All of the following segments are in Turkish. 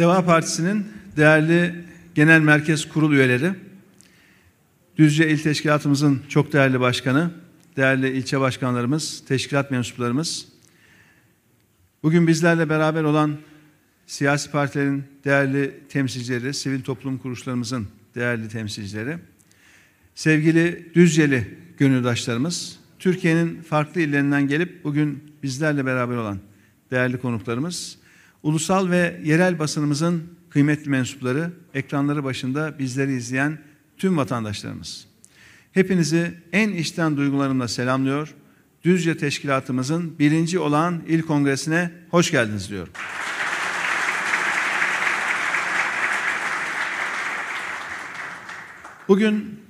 Deva Partisi'nin değerli genel merkez kurul üyeleri, Düzce İl Teşkilatımızın çok değerli başkanı, değerli ilçe başkanlarımız, teşkilat mensuplarımız, bugün bizlerle beraber olan siyasi partilerin değerli temsilcileri, sivil toplum kuruluşlarımızın değerli temsilcileri, sevgili Düzceli gönüldaşlarımız, Türkiye'nin farklı illerinden gelip bugün bizlerle beraber olan değerli konuklarımız, ulusal ve yerel basınımızın kıymetli mensupları, ekranları başında bizleri izleyen tüm vatandaşlarımız. Hepinizi en içten duygularımla selamlıyor. Düzce Teşkilatımızın birinci olan il kongresine hoş geldiniz diyorum. Bugün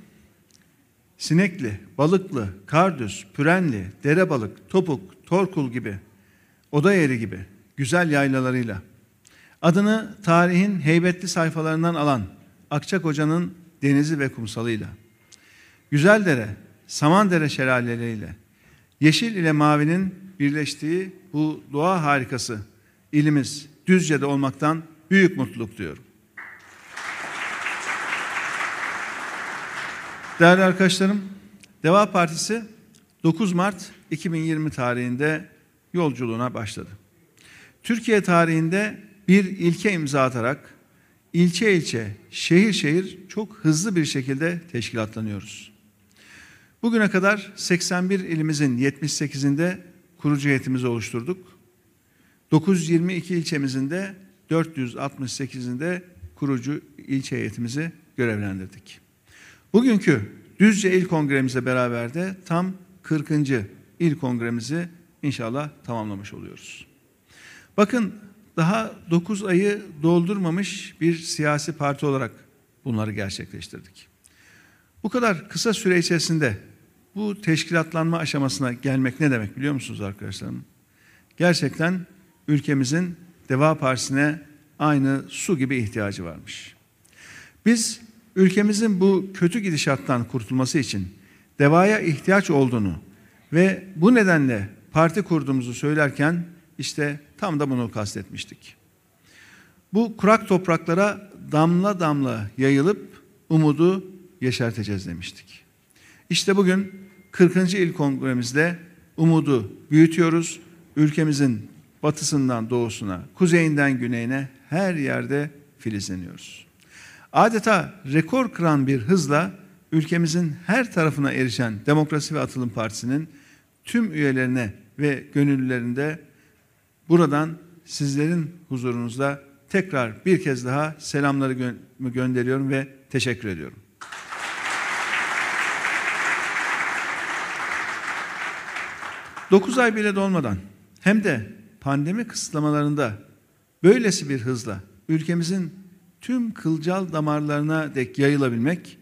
Sinekli, Balıklı, Kardüz, Pürenli, Derebalık, Topuk, Torkul gibi, Oda Yeri gibi güzel yaylalarıyla adını tarihin heybetli sayfalarından alan Akçakoca'nın denizi ve kumsalıyla, Güzeldere, Samandere şelaleleriyle, yeşil ile mavinin birleştiği bu doğa harikası ilimiz Düzce'de olmaktan büyük mutluluk duyuyorum. Değerli arkadaşlarım, Deva Partisi 9 Mart 2020 tarihinde yolculuğuna başladı. Türkiye tarihinde bir ilke imza atarak ilçe ilçe, şehir şehir çok hızlı bir şekilde teşkilatlanıyoruz. Bugüne kadar 81 ilimizin 78'inde kurucu heyetimizi oluşturduk. 922 ilçemizin de 468'inde kurucu ilçe heyetimizi görevlendirdik. Bugünkü Düzce İl Kongremize beraber de tam 40. İl Kongremizi inşallah tamamlamış oluyoruz. Bakın daha 9 ayı doldurmamış bir siyasi parti olarak bunları gerçekleştirdik. Bu kadar kısa süre içerisinde bu teşkilatlanma aşamasına gelmek ne demek biliyor musunuz arkadaşlarım? Gerçekten ülkemizin Deva Partisi'ne aynı su gibi ihtiyacı varmış. Biz ülkemizin bu kötü gidişattan kurtulması için devaya ihtiyaç olduğunu ve bu nedenle parti kurduğumuzu söylerken işte tam da bunu kastetmiştik. Bu kurak topraklara damla damla yayılıp umudu yeşerteceğiz demiştik. İşte bugün 40. il kongremizde umudu büyütüyoruz. Ülkemizin batısından doğusuna, kuzeyinden güneyine her yerde filizleniyoruz. Adeta rekor kıran bir hızla ülkemizin her tarafına erişen Demokrasi ve Atılım Partisi'nin tüm üyelerine ve gönüllülerinde buradan sizlerin huzurunuzda tekrar bir kez daha selamları gö gönderiyorum ve teşekkür ediyorum. Dokuz ay bile dolmadan hem de pandemi kısıtlamalarında böylesi bir hızla ülkemizin tüm kılcal damarlarına dek yayılabilmek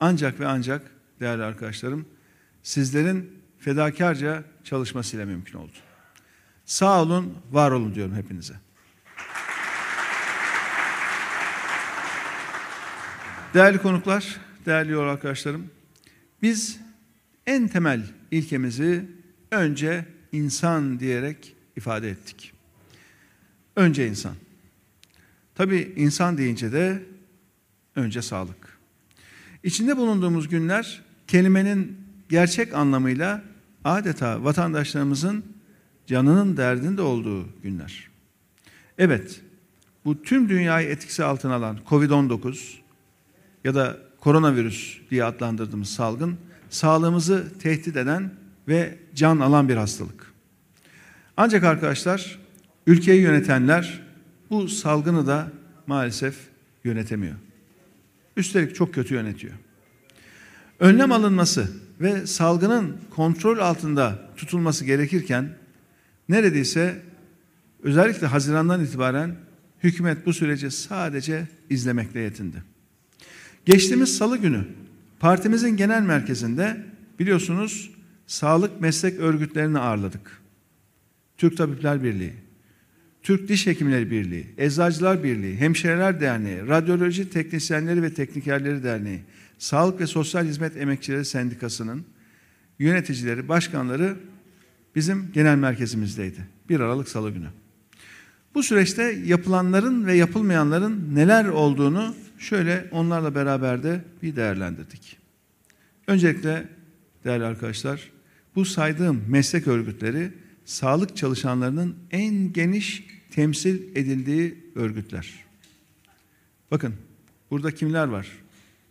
ancak ve ancak değerli arkadaşlarım sizlerin fedakarca çalışmasıyla mümkün oldu. Sağ olun, var olun diyorum hepinize. Değerli konuklar, değerli yol arkadaşlarım, biz en temel ilkemizi önce insan diyerek ifade ettik. Önce insan. Tabii insan deyince de önce sağlık. İçinde bulunduğumuz günler kelimenin gerçek anlamıyla adeta vatandaşlarımızın canının derdinde olduğu günler. Evet, bu tüm dünyayı etkisi altına alan Covid-19 ya da koronavirüs diye adlandırdığımız salgın sağlığımızı tehdit eden ve can alan bir hastalık. Ancak arkadaşlar ülkeyi yönetenler bu salgını da maalesef yönetemiyor. Üstelik çok kötü yönetiyor. Önlem alınması ve salgının kontrol altında tutulması gerekirken neredeyse özellikle Haziran'dan itibaren hükümet bu süreci sadece izlemekle yetindi. Geçtiğimiz salı günü partimizin genel merkezinde biliyorsunuz sağlık meslek örgütlerini ağırladık. Türk Tabipler Birliği, Türk Diş Hekimleri Birliği, Eczacılar Birliği, Hemşireler Derneği, Radyoloji Teknisyenleri ve Teknikerleri Derneği, Sağlık ve Sosyal Hizmet Emekçileri Sendikası'nın yöneticileri, başkanları bizim genel merkezimizdeydi. 1 Aralık Salı günü. Bu süreçte yapılanların ve yapılmayanların neler olduğunu şöyle onlarla beraber de bir değerlendirdik. Öncelikle değerli arkadaşlar, bu saydığım meslek örgütleri sağlık çalışanlarının en geniş temsil edildiği örgütler. Bakın burada kimler var?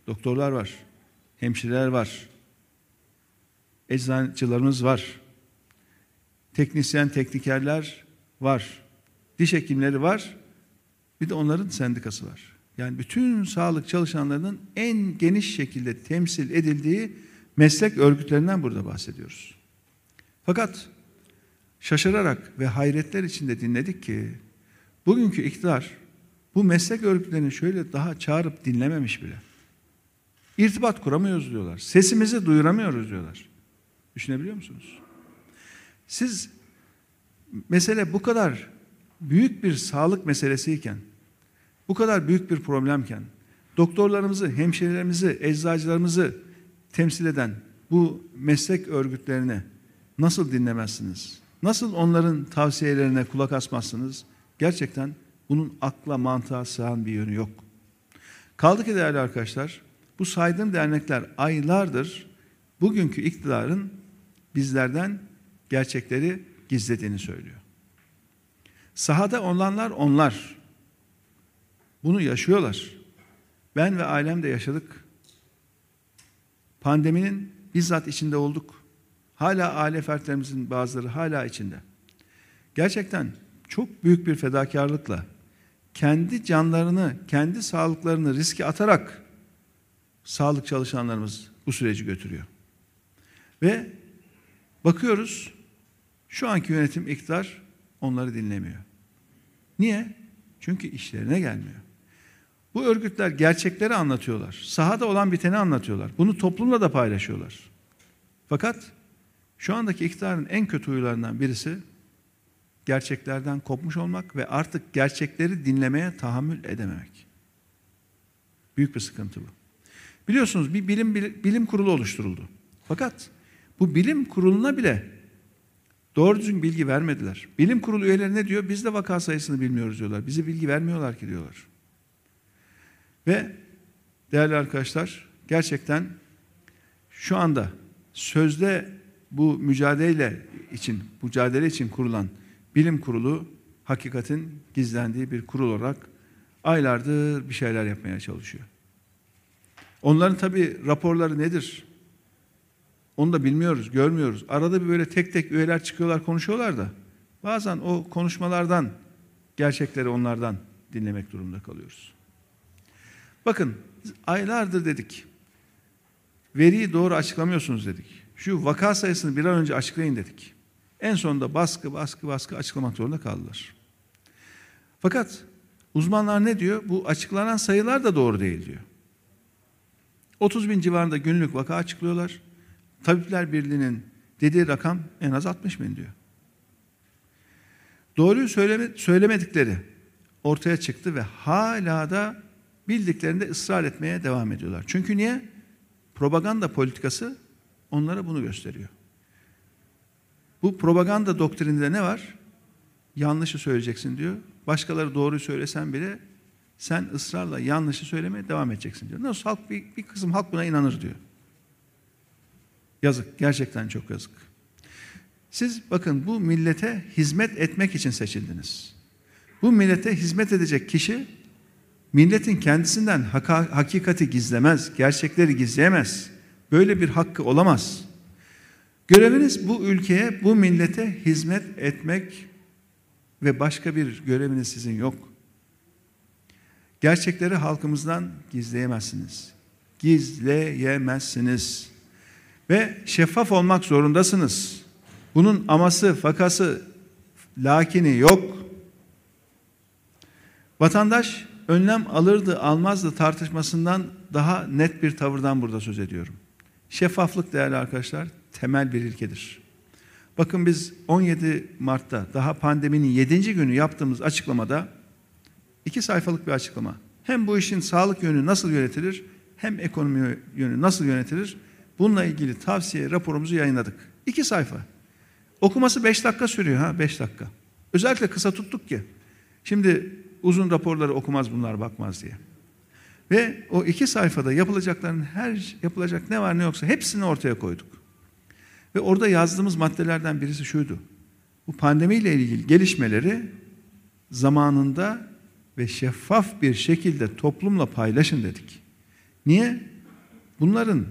Doktorlar var, hemşireler var, eczacılarımız var, teknisyen teknikerler var, diş hekimleri var, bir de onların sendikası var. Yani bütün sağlık çalışanlarının en geniş şekilde temsil edildiği meslek örgütlerinden burada bahsediyoruz. Fakat şaşırarak ve hayretler içinde dinledik ki bugünkü iktidar bu meslek örgütlerini şöyle daha çağırıp dinlememiş bile. İrtibat kuramıyoruz diyorlar. Sesimizi duyuramıyoruz diyorlar. Düşünebiliyor musunuz? Siz mesele bu kadar büyük bir sağlık meselesiyken, bu kadar büyük bir problemken, doktorlarımızı, hemşehrilerimizi, eczacılarımızı temsil eden bu meslek örgütlerine nasıl dinlemezsiniz? Nasıl onların tavsiyelerine kulak asmazsınız? Gerçekten bunun akla mantığa sığan bir yönü yok. Kaldı ki değerli arkadaşlar, bu saydığım dernekler aylardır bugünkü iktidarın bizlerden gerçekleri gizlediğini söylüyor. Sahada olanlar onlar. Bunu yaşıyorlar. Ben ve ailem de yaşadık. Pandeminin bizzat içinde olduk. Hala aile fertlerimizin bazıları hala içinde. Gerçekten çok büyük bir fedakarlıkla kendi canlarını, kendi sağlıklarını riske atarak sağlık çalışanlarımız bu süreci götürüyor. Ve bakıyoruz şu anki yönetim iktidar onları dinlemiyor. Niye? Çünkü işlerine gelmiyor. Bu örgütler gerçekleri anlatıyorlar. Sahada olan biteni anlatıyorlar. Bunu toplumla da paylaşıyorlar. Fakat şu andaki iktidarın en kötü huylarından birisi gerçeklerden kopmuş olmak ve artık gerçekleri dinlemeye tahammül edememek. Büyük bir sıkıntı bu. Biliyorsunuz bir bilim bilim kurulu oluşturuldu. Fakat bu bilim kuruluna bile doğru düzgün bilgi vermediler. Bilim kurulu üyeleri ne diyor? Biz de vaka sayısını bilmiyoruz diyorlar. Bize bilgi vermiyorlar ki diyorlar. Ve değerli arkadaşlar gerçekten şu anda sözde bu mücadele için, mücadele için kurulan bilim kurulu hakikatin gizlendiği bir kurul olarak aylardır bir şeyler yapmaya çalışıyor. Onların tabi raporları nedir? Onu da bilmiyoruz, görmüyoruz. Arada bir böyle tek tek üyeler çıkıyorlar, konuşuyorlar da bazen o konuşmalardan gerçekleri onlardan dinlemek durumunda kalıyoruz. Bakın aylardır dedik. Veriyi doğru açıklamıyorsunuz dedik. Şu vaka sayısını bir an önce açıklayın dedik. En sonunda baskı baskı baskı açıklamak zorunda kaldılar. Fakat uzmanlar ne diyor? Bu açıklanan sayılar da doğru değil diyor. 30 bin civarında günlük vaka açıklıyorlar. Tabipler Birliği'nin dediği rakam en az 60 bin diyor. Doğruyu söyleme, söylemedikleri ortaya çıktı ve hala da bildiklerinde ısrar etmeye devam ediyorlar. Çünkü niye? Propaganda politikası onlara bunu gösteriyor. Bu propaganda doktrininde ne var? Yanlışı söyleyeceksin diyor. Başkaları doğruyu söylesen bile sen ısrarla yanlışı söylemeye devam edeceksin diyor. Nasıl halk bir, bir kısım halk buna inanır diyor. Yazık, gerçekten çok yazık. Siz bakın bu millete hizmet etmek için seçildiniz. Bu millete hizmet edecek kişi milletin kendisinden hakikati gizlemez, gerçekleri gizleyemez. Böyle bir hakkı olamaz. Göreviniz bu ülkeye, bu millete hizmet etmek ve başka bir göreviniz sizin yok. Gerçekleri halkımızdan gizleyemezsiniz. Gizleyemezsiniz. Ve şeffaf olmak zorundasınız. Bunun aması, fakası, lakini yok. Vatandaş önlem alırdı, almazdı tartışmasından daha net bir tavırdan burada söz ediyorum. Şeffaflık değerli arkadaşlar temel bir ilkedir. Bakın biz 17 Mart'ta daha pandeminin 7. günü yaptığımız açıklamada iki sayfalık bir açıklama. Hem bu işin sağlık yönü nasıl yönetilir hem ekonomi yönü nasıl yönetilir bununla ilgili tavsiye raporumuzu yayınladık. İki sayfa. Okuması beş dakika sürüyor ha beş dakika. Özellikle kısa tuttuk ki Şimdi uzun raporları okumaz bunlar bakmaz diye. Ve o iki sayfada yapılacakların her yapılacak ne var ne yoksa hepsini ortaya koyduk. Ve orada yazdığımız maddelerden birisi şuydu. Bu pandemiyle ilgili gelişmeleri zamanında ve şeffaf bir şekilde toplumla paylaşın dedik. Niye? Bunların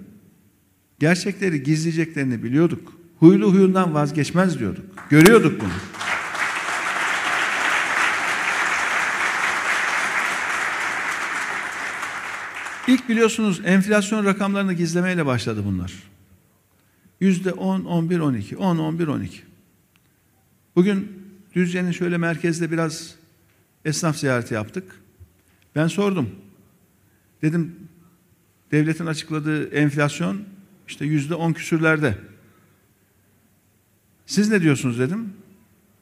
gerçekleri gizleyeceklerini biliyorduk. Huylu huyundan vazgeçmez diyorduk. Görüyorduk bunu. İlk biliyorsunuz enflasyon rakamlarını gizlemeyle başladı bunlar. Yüzde 10, 11, 12, 10, 11, 12. Bugün Düzce'nin şöyle merkezde biraz esnaf ziyareti yaptık. Ben sordum. Dedim devletin açıkladığı enflasyon işte yüzde on küsürlerde. Siz ne diyorsunuz dedim.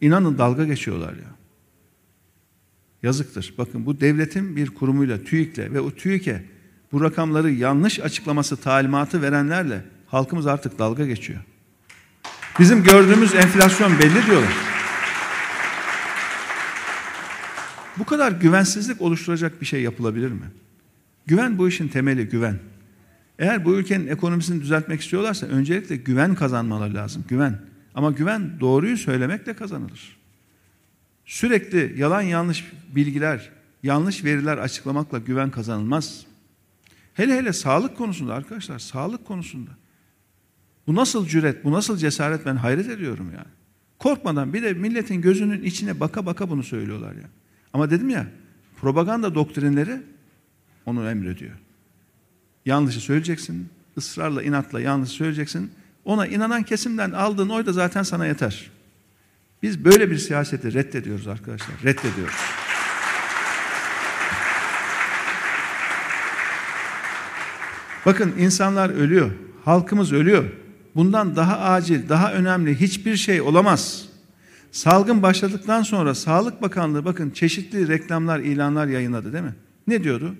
İnanın dalga geçiyorlar ya. Yazıktır. Bakın bu devletin bir kurumuyla, TÜİK'le ve o TÜİK'e bu rakamları yanlış açıklaması talimatı verenlerle halkımız artık dalga geçiyor. Bizim gördüğümüz enflasyon belli diyorlar. Bu kadar güvensizlik oluşturacak bir şey yapılabilir mi? Güven bu işin temeli güven. Eğer bu ülkenin ekonomisini düzeltmek istiyorlarsa öncelikle güven kazanmaları lazım. Güven. Ama güven doğruyu söylemekle kazanılır. Sürekli yalan yanlış bilgiler, yanlış veriler açıklamakla güven kazanılmaz. Hele hele sağlık konusunda arkadaşlar, sağlık konusunda. Bu nasıl cüret, bu nasıl cesaret ben hayret ediyorum yani. Korkmadan bir de milletin gözünün içine baka baka bunu söylüyorlar ya. Ama dedim ya, propaganda doktrinleri onu emrediyor. Yanlışı söyleyeceksin, ısrarla, inatla yanlış söyleyeceksin. Ona inanan kesimden aldığın oy da zaten sana yeter. Biz böyle bir siyaseti reddediyoruz arkadaşlar, reddediyoruz. Bakın insanlar ölüyor, halkımız ölüyor. Bundan daha acil, daha önemli hiçbir şey olamaz. Salgın başladıktan sonra Sağlık Bakanlığı bakın çeşitli reklamlar, ilanlar yayınladı değil mi? Ne diyordu?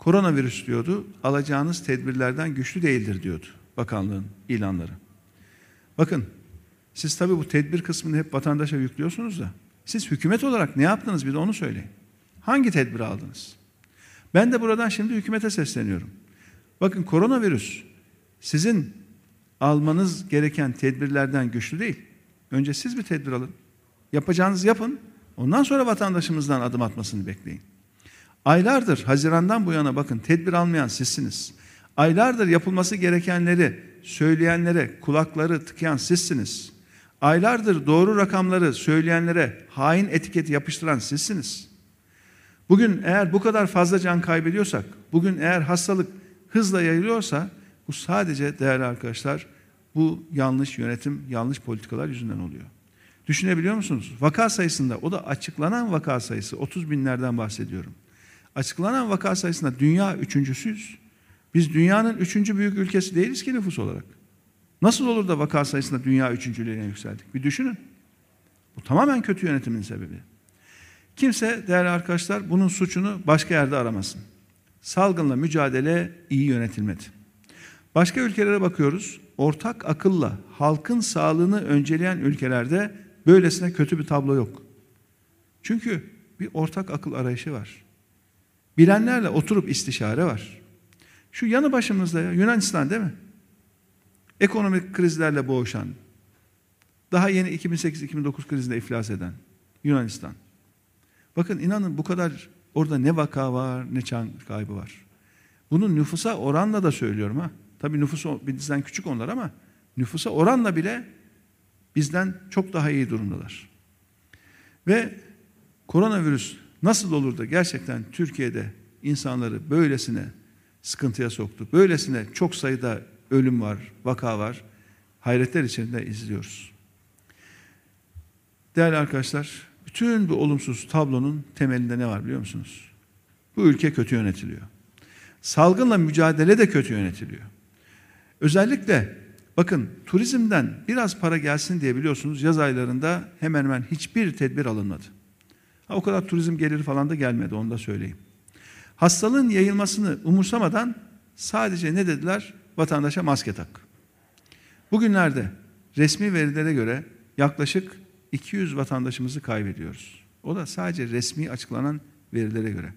Koronavirüs diyordu, alacağınız tedbirlerden güçlü değildir diyordu bakanlığın ilanları. Bakın siz tabii bu tedbir kısmını hep vatandaşa yüklüyorsunuz da siz hükümet olarak ne yaptınız bir de onu söyleyin. Hangi tedbir aldınız? Ben de buradan şimdi hükümete sesleniyorum. Bakın koronavirüs sizin almanız gereken tedbirlerden güçlü değil. Önce siz bir tedbir alın. Yapacağınızı yapın. Ondan sonra vatandaşımızdan adım atmasını bekleyin. Aylardır Haziran'dan bu yana bakın tedbir almayan sizsiniz. Aylardır yapılması gerekenleri söyleyenlere kulakları tıkayan sizsiniz. Aylardır doğru rakamları söyleyenlere hain etiketi yapıştıran sizsiniz. Bugün eğer bu kadar fazla can kaybediyorsak, bugün eğer hastalık hızla yayılıyorsa bu sadece değerli arkadaşlar bu yanlış yönetim, yanlış politikalar yüzünden oluyor. Düşünebiliyor musunuz? Vaka sayısında o da açıklanan vaka sayısı 30 binlerden bahsediyorum. Açıklanan vaka sayısında dünya üçüncüsüyüz. Biz dünyanın üçüncü büyük ülkesi değiliz ki nüfus olarak. Nasıl olur da vaka sayısında dünya üçüncülüğüne yükseldik? Bir düşünün. Bu tamamen kötü yönetimin sebebi. Kimse değerli arkadaşlar bunun suçunu başka yerde aramasın. Salgınla mücadele iyi yönetilmedi. Başka ülkelere bakıyoruz. Ortak akılla halkın sağlığını önceleyen ülkelerde böylesine kötü bir tablo yok. Çünkü bir ortak akıl arayışı var. Bilenlerle oturup istişare var. Şu yanı başımızda ya Yunanistan değil mi? Ekonomik krizlerle boğuşan, daha yeni 2008-2009 krizinde iflas eden Yunanistan. Bakın inanın bu kadar orada ne vaka var ne can kaybı var. Bunun nüfusa oranla da söylüyorum ha. Tabii nüfusu bizden küçük onlar ama nüfusa oranla bile bizden çok daha iyi durumdalar. Ve koronavirüs nasıl olur da gerçekten Türkiye'de insanları böylesine sıkıntıya soktu. Böylesine çok sayıda ölüm var, vaka var. Hayretler içinde izliyoruz. Değerli arkadaşlar, bütün bu olumsuz tablonun temelinde ne var biliyor musunuz? Bu ülke kötü yönetiliyor. Salgınla mücadele de kötü yönetiliyor. Özellikle bakın turizmden biraz para gelsin diye biliyorsunuz yaz aylarında hemen hemen hiçbir tedbir alınmadı. Ha, o kadar turizm geliri falan da gelmedi onu da söyleyeyim. Hastalığın yayılmasını umursamadan sadece ne dediler? Vatandaşa maske tak. Bugünlerde resmi verilere göre yaklaşık 200 vatandaşımızı kaybediyoruz. O da sadece resmi açıklanan verilere göre.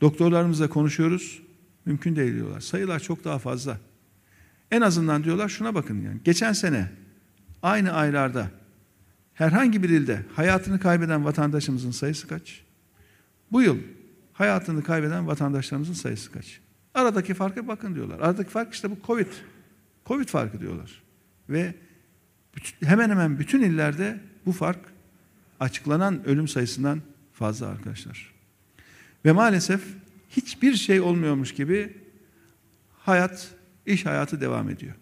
Doktorlarımızla konuşuyoruz. Mümkün değil diyorlar. Sayılar çok daha fazla. En azından diyorlar şuna bakın yani. Geçen sene aynı aylarda herhangi bir ilde hayatını kaybeden vatandaşımızın sayısı kaç? Bu yıl hayatını kaybeden vatandaşlarımızın sayısı kaç? Aradaki farka bakın diyorlar. Aradaki fark işte bu Covid. Covid farkı diyorlar. Ve hemen hemen bütün illerde bu fark açıklanan ölüm sayısından fazla arkadaşlar. Ve maalesef hiçbir şey olmuyormuş gibi hayat, iş hayatı devam ediyor.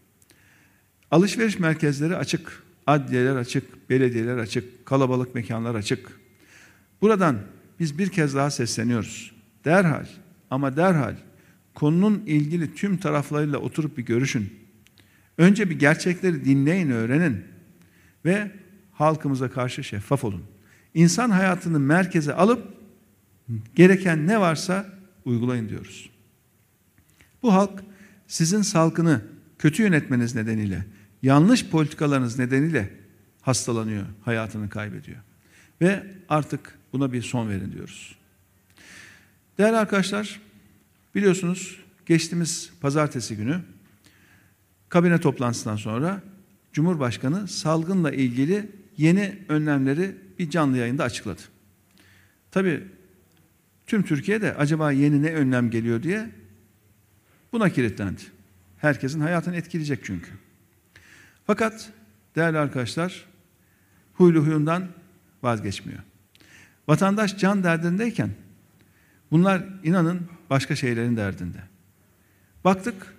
Alışveriş merkezleri açık, adliyeler açık, belediyeler açık, kalabalık mekanlar açık. Buradan biz bir kez daha sesleniyoruz. Derhal ama derhal konunun ilgili tüm taraflarıyla oturup bir görüşün. Önce bir gerçekleri dinleyin, öğrenin ve halkımıza karşı şeffaf olun. İnsan hayatını merkeze alıp gereken ne varsa uygulayın diyoruz. Bu halk sizin salkını kötü yönetmeniz nedeniyle, yanlış politikalarınız nedeniyle hastalanıyor, hayatını kaybediyor. Ve artık buna bir son verin diyoruz. Değerli arkadaşlar, biliyorsunuz geçtiğimiz pazartesi günü kabine toplantısından sonra Cumhurbaşkanı salgınla ilgili yeni önlemleri bir canlı yayında açıkladı. Tabi tüm Türkiye'de acaba yeni ne önlem geliyor diye buna kilitlendi. Herkesin hayatını etkileyecek çünkü. Fakat değerli arkadaşlar huylu huyundan vazgeçmiyor. Vatandaş can derdindeyken bunlar inanın başka şeylerin derdinde. Baktık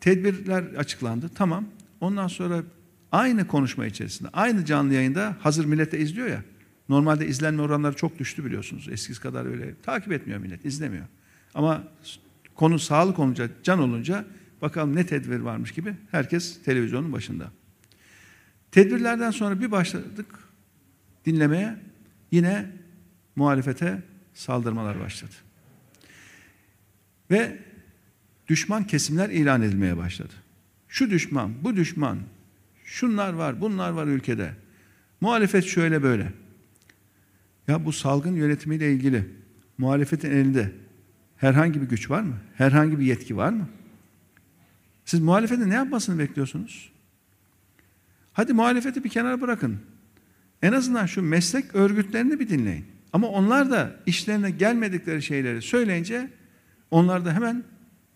tedbirler açıklandı tamam ondan sonra aynı konuşma içerisinde aynı canlı yayında hazır millete izliyor ya normalde izlenme oranları çok düştü biliyorsunuz eskisi kadar öyle takip etmiyor millet izlemiyor ama konu sağlık olunca can olunca bakalım ne tedbir varmış gibi herkes televizyonun başında. Tedbirlerden sonra bir başladık dinlemeye yine muhalefete saldırmalar başladı. Ve düşman kesimler ilan edilmeye başladı. Şu düşman, bu düşman, şunlar var, bunlar var ülkede. Muhalefet şöyle böyle. Ya bu salgın yönetimiyle ilgili muhalefetin elinde herhangi bir güç var mı? Herhangi bir yetki var mı? Siz muhalefetin ne yapmasını bekliyorsunuz? Hadi muhalefeti bir kenara bırakın. En azından şu meslek örgütlerini bir dinleyin. Ama onlar da işlerine gelmedikleri şeyleri söyleyince onlar da hemen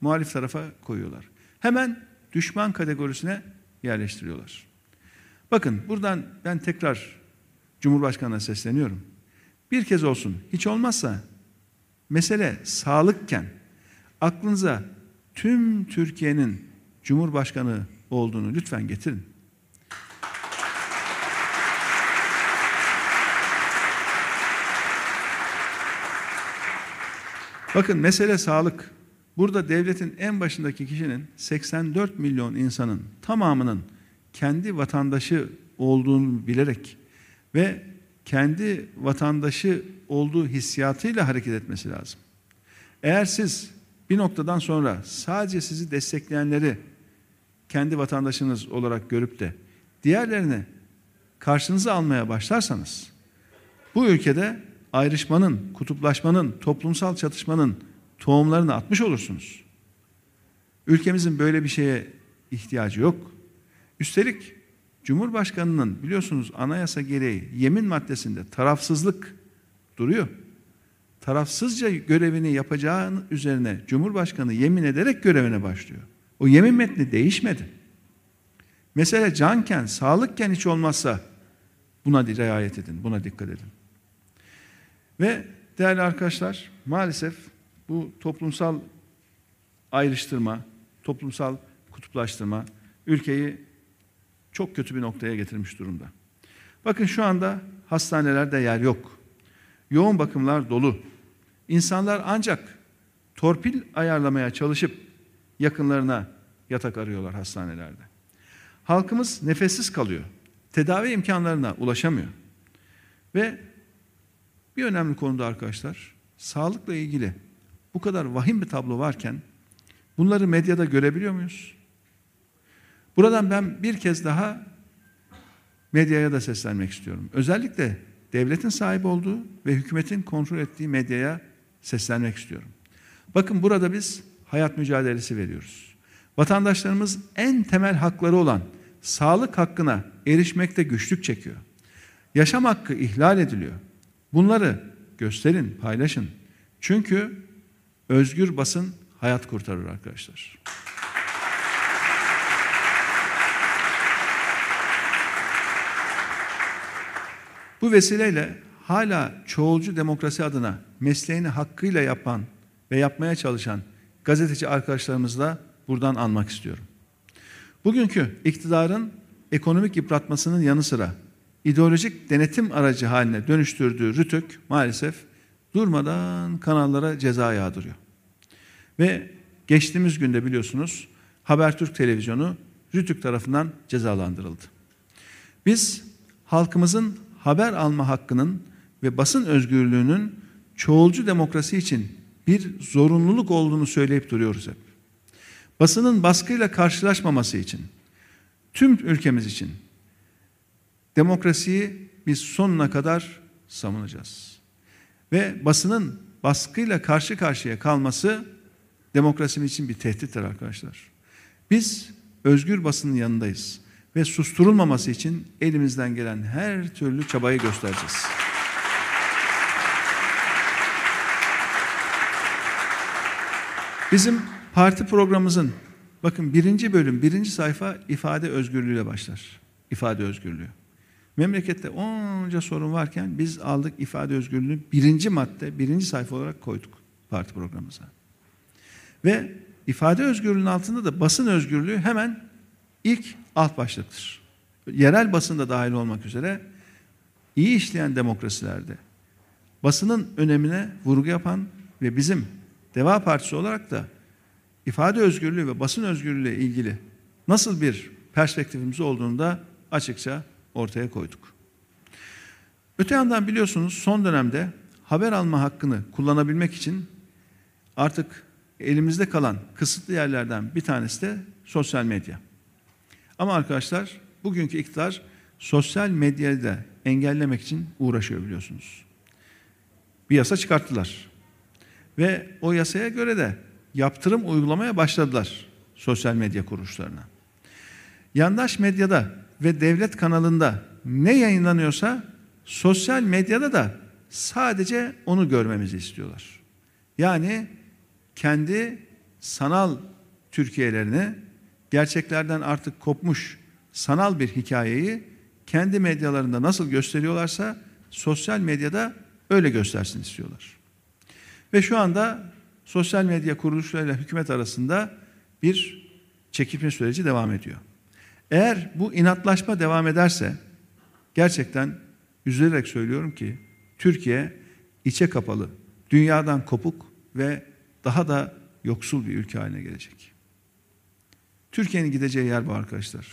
muhalif tarafa koyuyorlar. Hemen düşman kategorisine yerleştiriyorlar. Bakın buradan ben tekrar Cumhurbaşkanı'na sesleniyorum. Bir kez olsun hiç olmazsa mesele sağlıkken aklınıza tüm Türkiye'nin Cumhurbaşkanı olduğunu lütfen getirin. Bakın mesele sağlık. Burada devletin en başındaki kişinin 84 milyon insanın tamamının kendi vatandaşı olduğunu bilerek ve kendi vatandaşı olduğu hissiyatıyla hareket etmesi lazım. Eğer siz bir noktadan sonra sadece sizi destekleyenleri kendi vatandaşınız olarak görüp de diğerlerini karşınıza almaya başlarsanız bu ülkede ayrışmanın, kutuplaşmanın, toplumsal çatışmanın tohumlarını atmış olursunuz. Ülkemizin böyle bir şeye ihtiyacı yok. Üstelik Cumhurbaşkanının biliyorsunuz anayasa gereği yemin maddesinde tarafsızlık duruyor. Tarafsızca görevini yapacağın üzerine Cumhurbaşkanı yemin ederek görevine başlıyor. O yemin metni değişmedi. Mesele canken, sağlıkken hiç olmazsa buna riayet edin, buna dikkat edin. Ve değerli arkadaşlar maalesef bu toplumsal ayrıştırma, toplumsal kutuplaştırma ülkeyi çok kötü bir noktaya getirmiş durumda. Bakın şu anda hastanelerde yer yok. Yoğun bakımlar dolu. İnsanlar ancak torpil ayarlamaya çalışıp yakınlarına yatak arıyorlar hastanelerde. Halkımız nefessiz kalıyor. Tedavi imkanlarına ulaşamıyor. Ve bir önemli konuda arkadaşlar, sağlıkla ilgili bu kadar vahim bir tablo varken bunları medyada görebiliyor muyuz? Buradan ben bir kez daha medyaya da seslenmek istiyorum. Özellikle devletin sahip olduğu ve hükümetin kontrol ettiği medyaya seslenmek istiyorum. Bakın burada biz hayat mücadelesi veriyoruz. Vatandaşlarımız en temel hakları olan sağlık hakkına erişmekte güçlük çekiyor. Yaşam hakkı ihlal ediliyor. Bunları gösterin, paylaşın. Çünkü özgür basın hayat kurtarır arkadaşlar. Bu vesileyle hala çoğulcu demokrasi adına mesleğini hakkıyla yapan ve yapmaya çalışan gazeteci arkadaşlarımızla buradan anmak istiyorum. Bugünkü iktidarın ekonomik yıpratmasının yanı sıra ideolojik denetim aracı haline dönüştürdüğü RTÜK maalesef durmadan kanallara ceza yağdırıyor. Ve geçtiğimiz günde biliyorsunuz Habertürk televizyonu RTÜK tarafından cezalandırıldı. Biz halkımızın haber alma hakkının ve basın özgürlüğünün çoğulcu demokrasi için bir zorunluluk olduğunu söyleyip duruyoruz hep. Basının baskıyla karşılaşmaması için, tüm ülkemiz için demokrasiyi biz sonuna kadar savunacağız. Ve basının baskıyla karşı karşıya kalması demokrasimiz için bir tehdittir arkadaşlar. Biz özgür basının yanındayız ve susturulmaması için elimizden gelen her türlü çabayı göstereceğiz. Bizim parti programımızın bakın birinci bölüm, birinci sayfa ifade özgürlüğüyle başlar. İfade özgürlüğü. Memlekette onca sorun varken biz aldık ifade özgürlüğünü birinci madde, birinci sayfa olarak koyduk parti programımıza. Ve ifade özgürlüğünün altında da basın özgürlüğü hemen ilk alt başlıktır. Yerel basında dahil olmak üzere iyi işleyen demokrasilerde basının önemine vurgu yapan ve bizim Deva Partisi olarak da ifade özgürlüğü ve basın özgürlüğü ile ilgili nasıl bir perspektifimiz olduğunu da açıkça ortaya koyduk. Öte yandan biliyorsunuz son dönemde haber alma hakkını kullanabilmek için artık elimizde kalan kısıtlı yerlerden bir tanesi de sosyal medya. Ama arkadaşlar bugünkü iktidar sosyal medyayı da engellemek için uğraşıyor biliyorsunuz. Bir yasa çıkarttılar. Ve o yasaya göre de yaptırım uygulamaya başladılar sosyal medya kuruluşlarına. Yandaş medyada ve devlet kanalında ne yayınlanıyorsa sosyal medyada da sadece onu görmemizi istiyorlar. Yani kendi sanal Türkiye'lerini gerçeklerden artık kopmuş sanal bir hikayeyi kendi medyalarında nasıl gösteriyorlarsa sosyal medyada öyle göstersin istiyorlar. Ve şu anda sosyal medya kuruluşlarıyla hükümet arasında bir çekilme süreci devam ediyor. Eğer bu inatlaşma devam ederse gerçekten üzülerek söylüyorum ki Türkiye içe kapalı, dünyadan kopuk ve daha da yoksul bir ülke haline gelecek. Türkiye'nin gideceği yer bu arkadaşlar.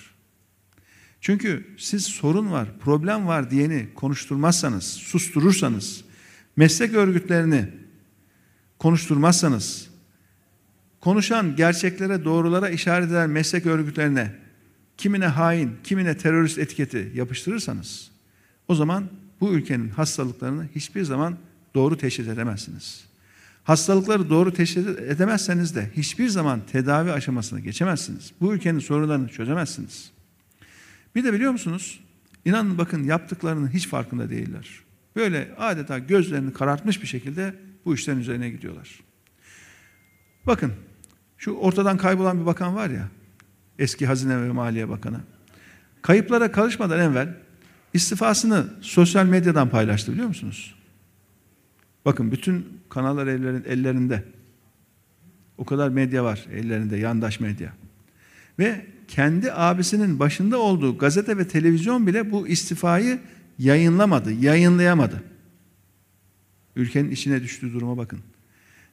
Çünkü siz sorun var, problem var diyeni konuşturmazsanız, susturursanız, meslek örgütlerini konuşturmazsanız, konuşan gerçeklere, doğrulara işaret eden meslek örgütlerine kimine hain, kimine terörist etiketi yapıştırırsanız o zaman bu ülkenin hastalıklarını hiçbir zaman doğru teşhis edemezsiniz. Hastalıkları doğru teşhis edemezseniz de hiçbir zaman tedavi aşamasına geçemezsiniz. Bu ülkenin sorunlarını çözemezsiniz. Bir de biliyor musunuz? İnanın bakın yaptıklarının hiç farkında değiller. Böyle adeta gözlerini karartmış bir şekilde bu işlerin üzerine gidiyorlar. Bakın şu ortadan kaybolan bir bakan var ya eski Hazine ve Maliye Bakanı. Kayıplara karışmadan evvel istifasını sosyal medyadan paylaştı biliyor musunuz? Bakın bütün kanallar ellerin, ellerinde. O kadar medya var ellerinde, yandaş medya. Ve kendi abisinin başında olduğu gazete ve televizyon bile bu istifayı yayınlamadı, yayınlayamadı. Ülkenin içine düştüğü duruma bakın.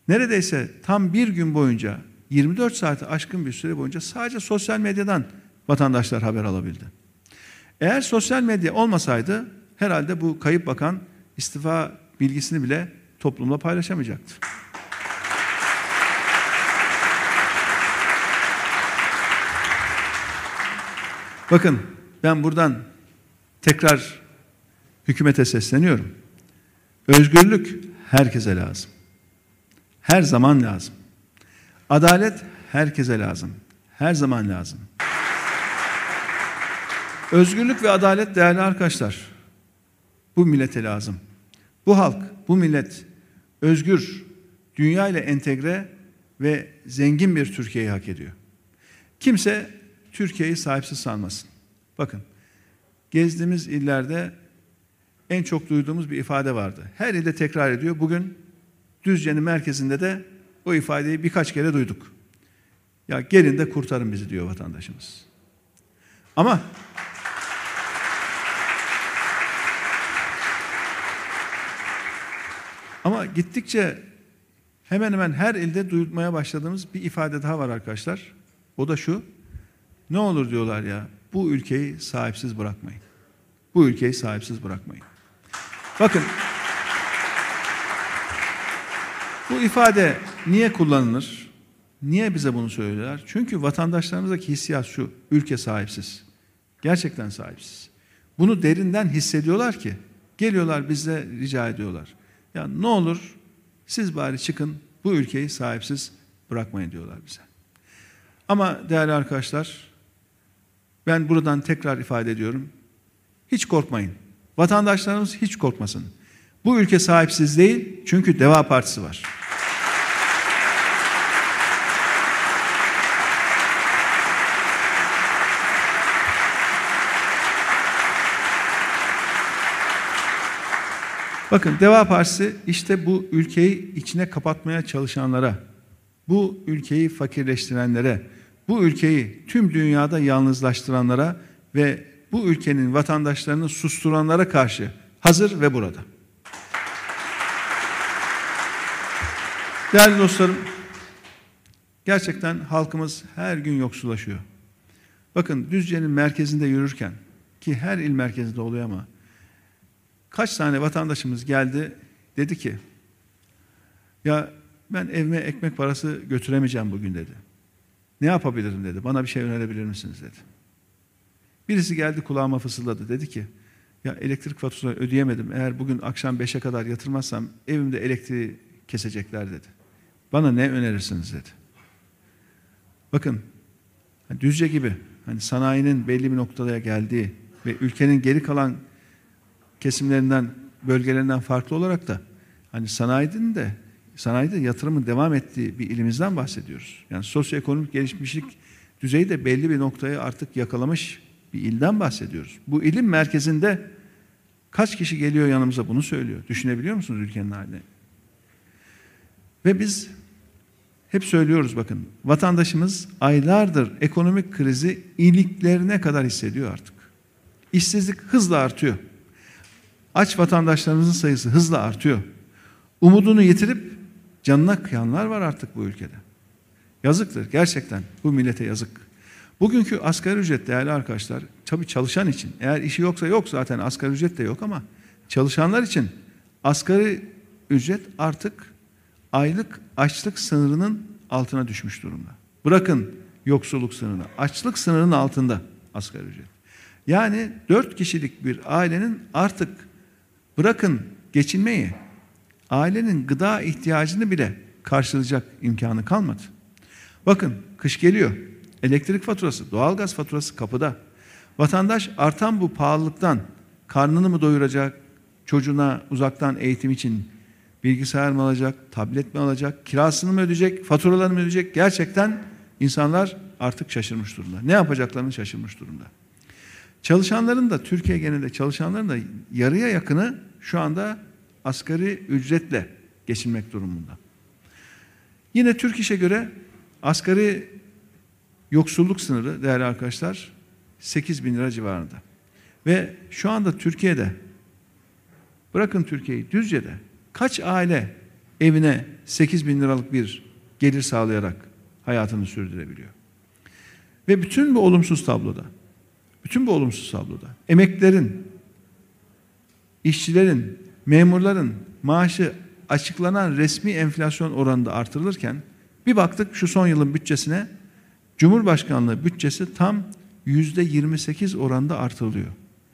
Neredeyse tam bir gün boyunca 24 saati aşkın bir süre boyunca sadece sosyal medyadan vatandaşlar haber alabildi. Eğer sosyal medya olmasaydı herhalde bu kayıp bakan istifa bilgisini bile toplumla paylaşamayacaktı. Bakın ben buradan tekrar hükümete sesleniyorum. Özgürlük herkese lazım. Her zaman lazım. Adalet herkese lazım. Her zaman lazım. Özgürlük ve adalet değerli arkadaşlar. Bu millete lazım. Bu halk, bu millet özgür, dünya ile entegre ve zengin bir Türkiye'yi hak ediyor. Kimse Türkiye'yi sahipsiz sanmasın. Bakın, gezdiğimiz illerde en çok duyduğumuz bir ifade vardı. Her ilde tekrar ediyor. Bugün Düzce'nin merkezinde de o ifadeyi birkaç kere duyduk. Ya gelin de kurtarın bizi diyor vatandaşımız. Ama Ama gittikçe hemen hemen her ilde duyulmaya başladığımız bir ifade daha var arkadaşlar. O da şu. Ne olur diyorlar ya bu ülkeyi sahipsiz bırakmayın. Bu ülkeyi sahipsiz bırakmayın. Bakın bu ifade niye kullanılır? Niye bize bunu söylüyorlar? Çünkü vatandaşlarımızdaki hissiyat şu. Ülke sahipsiz. Gerçekten sahipsiz. Bunu derinden hissediyorlar ki geliyorlar bize rica ediyorlar. Ya ne olur siz bari çıkın bu ülkeyi sahipsiz bırakmayın diyorlar bize. Ama değerli arkadaşlar ben buradan tekrar ifade ediyorum. Hiç korkmayın. Vatandaşlarımız hiç korkmasın. Bu ülke sahipsiz değil çünkü Deva Partisi var. Bakın Deva Partisi işte bu ülkeyi içine kapatmaya çalışanlara, bu ülkeyi fakirleştirenlere, bu ülkeyi tüm dünyada yalnızlaştıranlara ve bu ülkenin vatandaşlarını susturanlara karşı hazır ve burada. Değerli dostlarım, gerçekten halkımız her gün yoksullaşıyor. Bakın Düzce'nin merkezinde yürürken ki her il merkezinde oluyor ama Kaç tane vatandaşımız geldi dedi ki ya ben evime ekmek parası götüremeyeceğim bugün dedi. Ne yapabilirim dedi. Bana bir şey önerebilir misiniz dedi. Birisi geldi kulağıma fısıldadı. Dedi ki ya elektrik faturasını ödeyemedim. Eğer bugün akşam 5'e kadar yatırmazsam evimde elektriği kesecekler dedi. Bana ne önerirsiniz dedi. Bakın hani Düzce gibi hani sanayinin belli bir noktaya geldiği ve ülkenin geri kalan kesimlerinden, bölgelerinden farklı olarak da hani sanayinin de sanayide yatırımın devam ettiği bir ilimizden bahsediyoruz. Yani sosyoekonomik gelişmişlik düzeyi de belli bir noktayı artık yakalamış bir ilden bahsediyoruz. Bu ilim merkezinde kaç kişi geliyor yanımıza bunu söylüyor. Düşünebiliyor musunuz ülkenin halini? Ve biz hep söylüyoruz bakın vatandaşımız aylardır ekonomik krizi iliklerine kadar hissediyor artık. İşsizlik hızla artıyor. Aç vatandaşlarımızın sayısı hızla artıyor. Umudunu yitirip canına kıyanlar var artık bu ülkede. Yazıktır gerçekten bu millete yazık. Bugünkü asgari ücret değerli arkadaşlar tabii çalışan için eğer işi yoksa yok zaten asgari ücret de yok ama çalışanlar için asgari ücret artık aylık açlık sınırının altına düşmüş durumda. Bırakın yoksulluk sınırını açlık sınırının altında asgari ücret. Yani dört kişilik bir ailenin artık Bırakın geçinmeyi, ailenin gıda ihtiyacını bile karşılayacak imkanı kalmadı. Bakın kış geliyor. Elektrik faturası, doğalgaz faturası kapıda. Vatandaş artan bu pahalılıktan karnını mı doyuracak, çocuğuna uzaktan eğitim için bilgisayar mı alacak, tablet mi alacak, kirasını mı ödeyecek, faturalarını mı ödeyecek? Gerçekten insanlar artık şaşırmış durumda. Ne yapacaklarını şaşırmış durumda. Çalışanların da Türkiye genelinde çalışanların da yarıya yakını şu anda asgari ücretle geçinmek durumunda. Yine Türk İş'e göre asgari yoksulluk sınırı değerli arkadaşlar 8 bin lira civarında. Ve şu anda Türkiye'de bırakın Türkiye'yi Düzce'de kaç aile evine 8 bin liralık bir gelir sağlayarak hayatını sürdürebiliyor? Ve bütün bu olumsuz tabloda bütün bu olumsuz tabloda emeklerin, işçilerin, memurların maaşı açıklanan resmi enflasyon oranında artırılırken bir baktık şu son yılın bütçesine Cumhurbaşkanlığı bütçesi tam yüzde 28 oranda artırılıyor.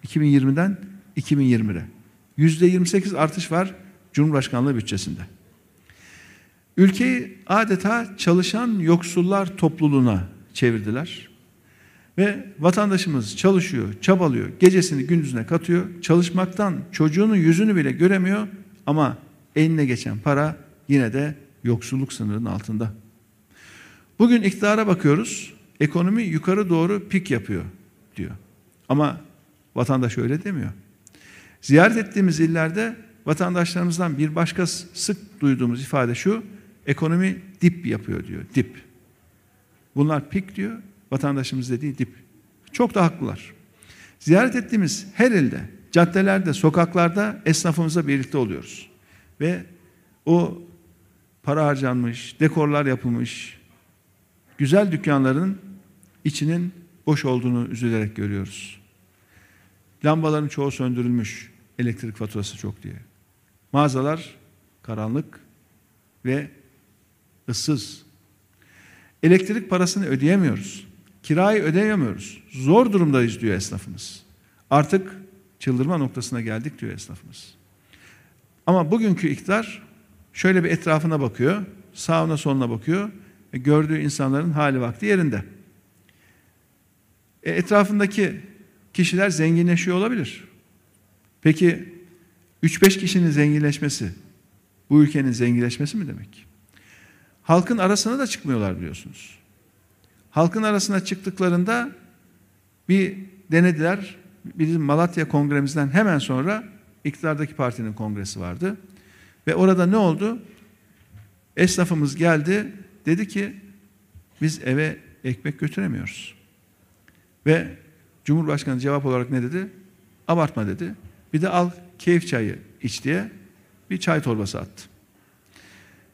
2020'den 2020'ye. %28 artış var Cumhurbaşkanlığı bütçesinde. Ülkeyi adeta çalışan yoksullar topluluğuna çevirdiler. Ve vatandaşımız çalışıyor, çabalıyor, gecesini gündüzüne katıyor. Çalışmaktan çocuğunun yüzünü bile göremiyor ama eline geçen para yine de yoksulluk sınırının altında. Bugün iktidara bakıyoruz. Ekonomi yukarı doğru pik yapıyor diyor. Ama vatandaş öyle demiyor. Ziyaret ettiğimiz illerde vatandaşlarımızdan bir başka sık duyduğumuz ifade şu. Ekonomi dip yapıyor diyor. Dip. Bunlar pik diyor. Vatandaşımız dediği dip. Çok da haklılar. Ziyaret ettiğimiz her ilde, caddelerde, sokaklarda esnafımızla birlikte oluyoruz. Ve o para harcanmış, dekorlar yapılmış, güzel dükkanların içinin boş olduğunu üzülerek görüyoruz. Lambaların çoğu söndürülmüş, elektrik faturası çok diye. Mağazalar karanlık ve ıssız. Elektrik parasını ödeyemiyoruz. Kirayı ödeyemiyoruz. Zor durumdayız diyor esnafımız. Artık çıldırma noktasına geldik diyor esnafımız. Ama bugünkü iktidar şöyle bir etrafına bakıyor, sağına soluna bakıyor ve gördüğü insanların hali vakti yerinde. E, etrafındaki kişiler zenginleşiyor olabilir. Peki 3-5 kişinin zenginleşmesi bu ülkenin zenginleşmesi mi demek? Halkın arasına da çıkmıyorlar biliyorsunuz. Halkın arasına çıktıklarında bir denediler. Bizim Malatya kongremizden hemen sonra iktidardaki partinin kongresi vardı. Ve orada ne oldu? Esnafımız geldi. Dedi ki biz eve ekmek götüremiyoruz. Ve Cumhurbaşkanı cevap olarak ne dedi? Abartma dedi. Bir de al keyif çayı iç diye bir çay torbası attı.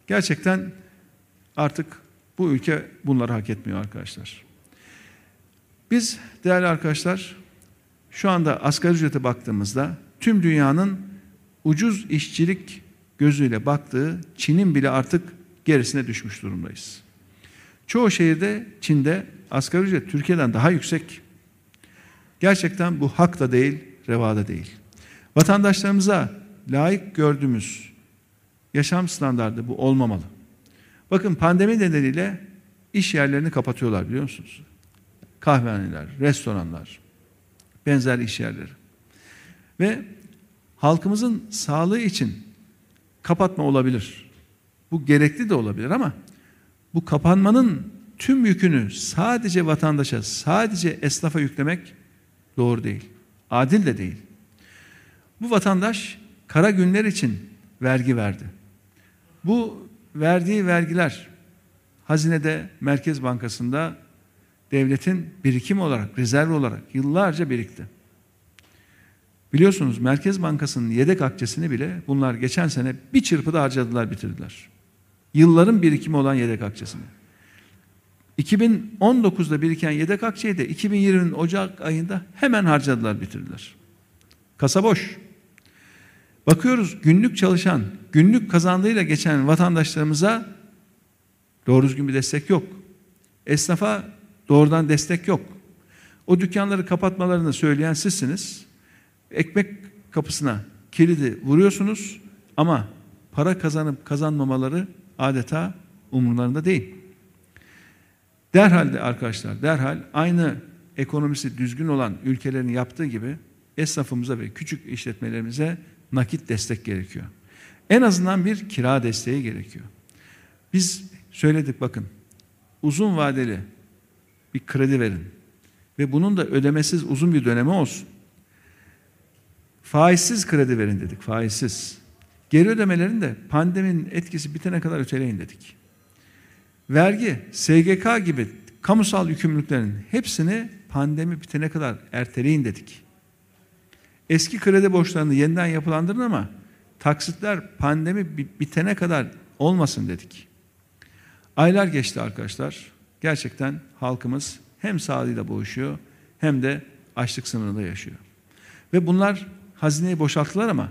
Gerçekten artık bu ülke bunları hak etmiyor arkadaşlar. Biz değerli arkadaşlar şu anda asgari ücrete baktığımızda tüm dünyanın ucuz işçilik gözüyle baktığı Çin'in bile artık gerisine düşmüş durumdayız. Çoğu şehirde Çin'de asgari ücret Türkiye'den daha yüksek. Gerçekten bu hak da değil, reva da değil. Vatandaşlarımıza layık gördüğümüz yaşam standardı bu olmamalı. Bakın pandemi nedeniyle iş yerlerini kapatıyorlar biliyor musunuz? Kahvehaneler, restoranlar, benzer iş yerleri. Ve halkımızın sağlığı için kapatma olabilir. Bu gerekli de olabilir ama bu kapanmanın tüm yükünü sadece vatandaşa, sadece esnafa yüklemek doğru değil. Adil de değil. Bu vatandaş kara günler için vergi verdi. Bu verdiği vergiler hazinede Merkez Bankası'nda devletin birikim olarak, rezerv olarak yıllarca birikti. Biliyorsunuz Merkez Bankası'nın yedek akçesini bile bunlar geçen sene bir çırpıda harcadılar, bitirdiler. Yılların birikimi olan yedek akçesini. 2019'da biriken yedek akçeyi de 2020'nin Ocak ayında hemen harcadılar, bitirdiler. Kasa boş. Bakıyoruz günlük çalışan, günlük kazandığıyla geçen vatandaşlarımıza doğru düzgün bir destek yok. Esnafa doğrudan destek yok. O dükkanları kapatmalarını söyleyen sizsiniz. Ekmek kapısına kilidi vuruyorsunuz ama para kazanıp kazanmamaları adeta umurlarında değil. Derhal de arkadaşlar, derhal aynı ekonomisi düzgün olan ülkelerin yaptığı gibi esnafımıza ve küçük işletmelerimize nakit destek gerekiyor. En azından bir kira desteği gerekiyor. Biz söyledik bakın uzun vadeli bir kredi verin ve bunun da ödemesiz uzun bir dönemi olsun. Faizsiz kredi verin dedik faizsiz. Geri ödemelerin de pandeminin etkisi bitene kadar öteleyin dedik. Vergi, SGK gibi kamusal yükümlülüklerin hepsini pandemi bitene kadar erteleyin dedik. Eski kredi borçlarını yeniden yapılandırın ama taksitler pandemi bitene kadar olmasın dedik. Aylar geçti arkadaşlar. Gerçekten halkımız hem sağlığıyla boğuşuyor hem de açlık sınırında yaşıyor. Ve bunlar hazineyi boşalttılar ama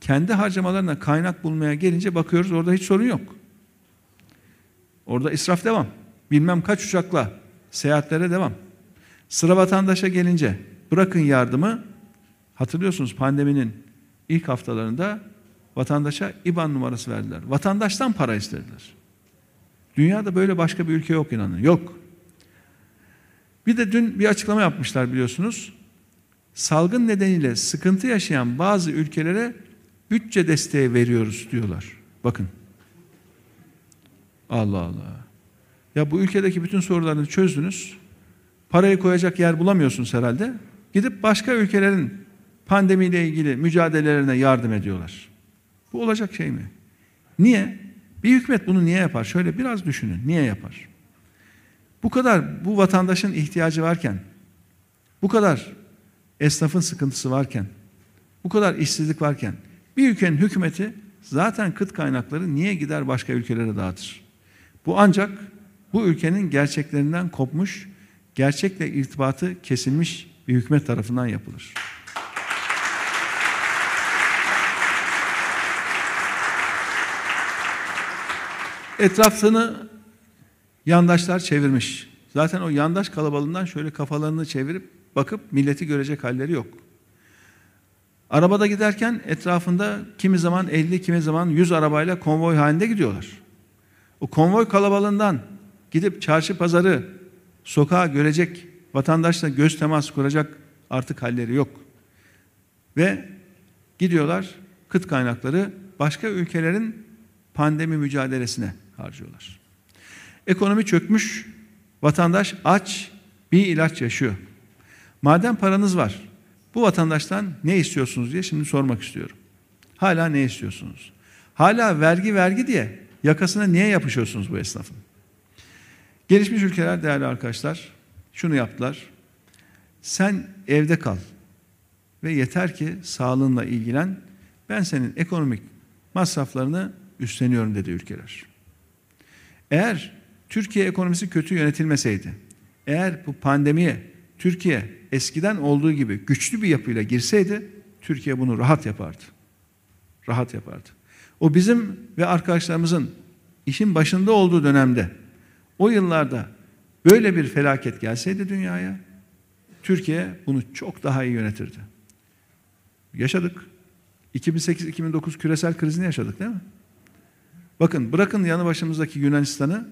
kendi harcamalarına kaynak bulmaya gelince bakıyoruz orada hiç sorun yok. Orada israf devam. Bilmem kaç uçakla seyahatlere devam. Sıra vatandaşa gelince bırakın yardımı Hatırlıyorsunuz pandeminin ilk haftalarında vatandaşa IBAN numarası verdiler. Vatandaştan para istediler. Dünyada böyle başka bir ülke yok inanın. Yok. Bir de dün bir açıklama yapmışlar biliyorsunuz. Salgın nedeniyle sıkıntı yaşayan bazı ülkelere bütçe desteği veriyoruz diyorlar. Bakın. Allah Allah. Ya bu ülkedeki bütün sorularını çözdünüz. Parayı koyacak yer bulamıyorsunuz herhalde. Gidip başka ülkelerin pandemiyle ilgili mücadelelerine yardım ediyorlar. Bu olacak şey mi? Niye? Bir hükümet bunu niye yapar? Şöyle biraz düşünün. Niye yapar? Bu kadar bu vatandaşın ihtiyacı varken, bu kadar esnafın sıkıntısı varken, bu kadar işsizlik varken bir ülkenin hükümeti zaten kıt kaynakları niye gider başka ülkelere dağıtır? Bu ancak bu ülkenin gerçeklerinden kopmuş, gerçekle irtibatı kesilmiş bir hükümet tarafından yapılır. Etrafını yandaşlar çevirmiş. Zaten o yandaş kalabalığından şöyle kafalarını çevirip bakıp milleti görecek halleri yok. Arabada giderken etrafında kimi zaman 50, kimi zaman 100 arabayla konvoy halinde gidiyorlar. O konvoy kalabalığından gidip çarşı pazarı, sokağa görecek, vatandaşla göz teması kuracak artık halleri yok. Ve gidiyorlar kıt kaynakları başka ülkelerin pandemi mücadelesine harcıyorlar. Ekonomi çökmüş, vatandaş aç, bir ilaç yaşıyor. Madem paranız var, bu vatandaştan ne istiyorsunuz diye şimdi sormak istiyorum. Hala ne istiyorsunuz? Hala vergi vergi diye yakasına niye yapışıyorsunuz bu esnafın? Gelişmiş ülkeler değerli arkadaşlar şunu yaptılar. Sen evde kal ve yeter ki sağlığınla ilgilen. Ben senin ekonomik masraflarını üstleniyorum dedi ülkeler. Eğer Türkiye ekonomisi kötü yönetilmeseydi, eğer bu pandemiye Türkiye eskiden olduğu gibi güçlü bir yapıyla girseydi, Türkiye bunu rahat yapardı. Rahat yapardı. O bizim ve arkadaşlarımızın işin başında olduğu dönemde, o yıllarda böyle bir felaket gelseydi dünyaya, Türkiye bunu çok daha iyi yönetirdi. Yaşadık. 2008-2009 küresel krizini yaşadık değil mi? Bakın bırakın yanı başımızdaki Yunanistan'ı,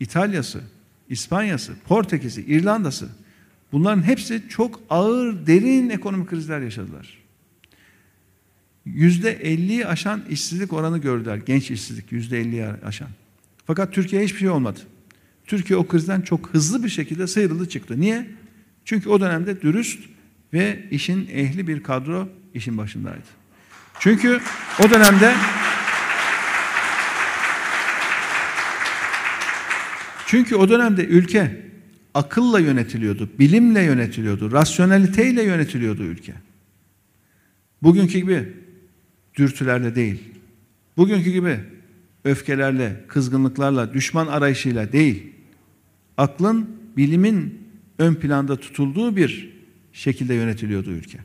İtalya'sı, İspanya'sı, Portekiz'i, İrlanda'sı bunların hepsi çok ağır, derin ekonomik krizler yaşadılar. Yüzde elliyi aşan işsizlik oranı gördüler. Genç işsizlik yüzde elliyi aşan. Fakat Türkiye hiçbir şey olmadı. Türkiye o krizden çok hızlı bir şekilde sıyrıldı çıktı. Niye? Çünkü o dönemde dürüst ve işin ehli bir kadro işin başındaydı. Çünkü o dönemde Çünkü o dönemde ülke akılla yönetiliyordu, bilimle yönetiliyordu, rasyoneliteyle yönetiliyordu ülke. Bugünkü gibi dürtülerle değil, bugünkü gibi öfkelerle, kızgınlıklarla, düşman arayışıyla değil, aklın, bilimin ön planda tutulduğu bir şekilde yönetiliyordu ülke.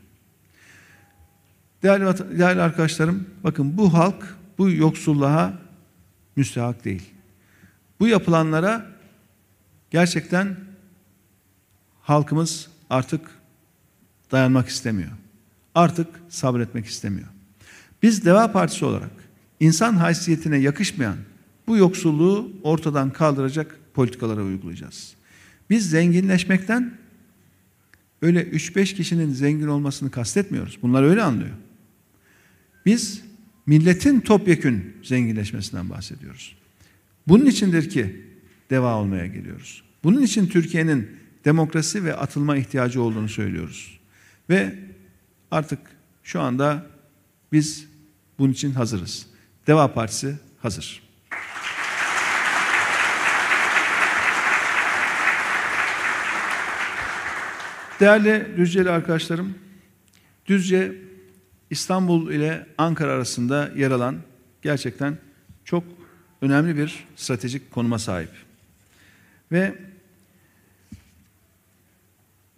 Değerli, değerli arkadaşlarım, bakın bu halk bu yoksulluğa müstehak değil. Bu yapılanlara gerçekten halkımız artık dayanmak istemiyor. Artık sabretmek istemiyor. Biz Deva Partisi olarak insan haysiyetine yakışmayan bu yoksulluğu ortadan kaldıracak politikalara uygulayacağız. Biz zenginleşmekten öyle 3-5 kişinin zengin olmasını kastetmiyoruz. Bunlar öyle anlıyor. Biz milletin topyekün zenginleşmesinden bahsediyoruz. Bunun içindir ki deva olmaya geliyoruz. Bunun için Türkiye'nin demokrasi ve atılma ihtiyacı olduğunu söylüyoruz. Ve artık şu anda biz bunun için hazırız. Deva Partisi hazır. Değerli Düzceli arkadaşlarım, Düzce İstanbul ile Ankara arasında yer alan gerçekten çok önemli bir stratejik konuma sahip. Ve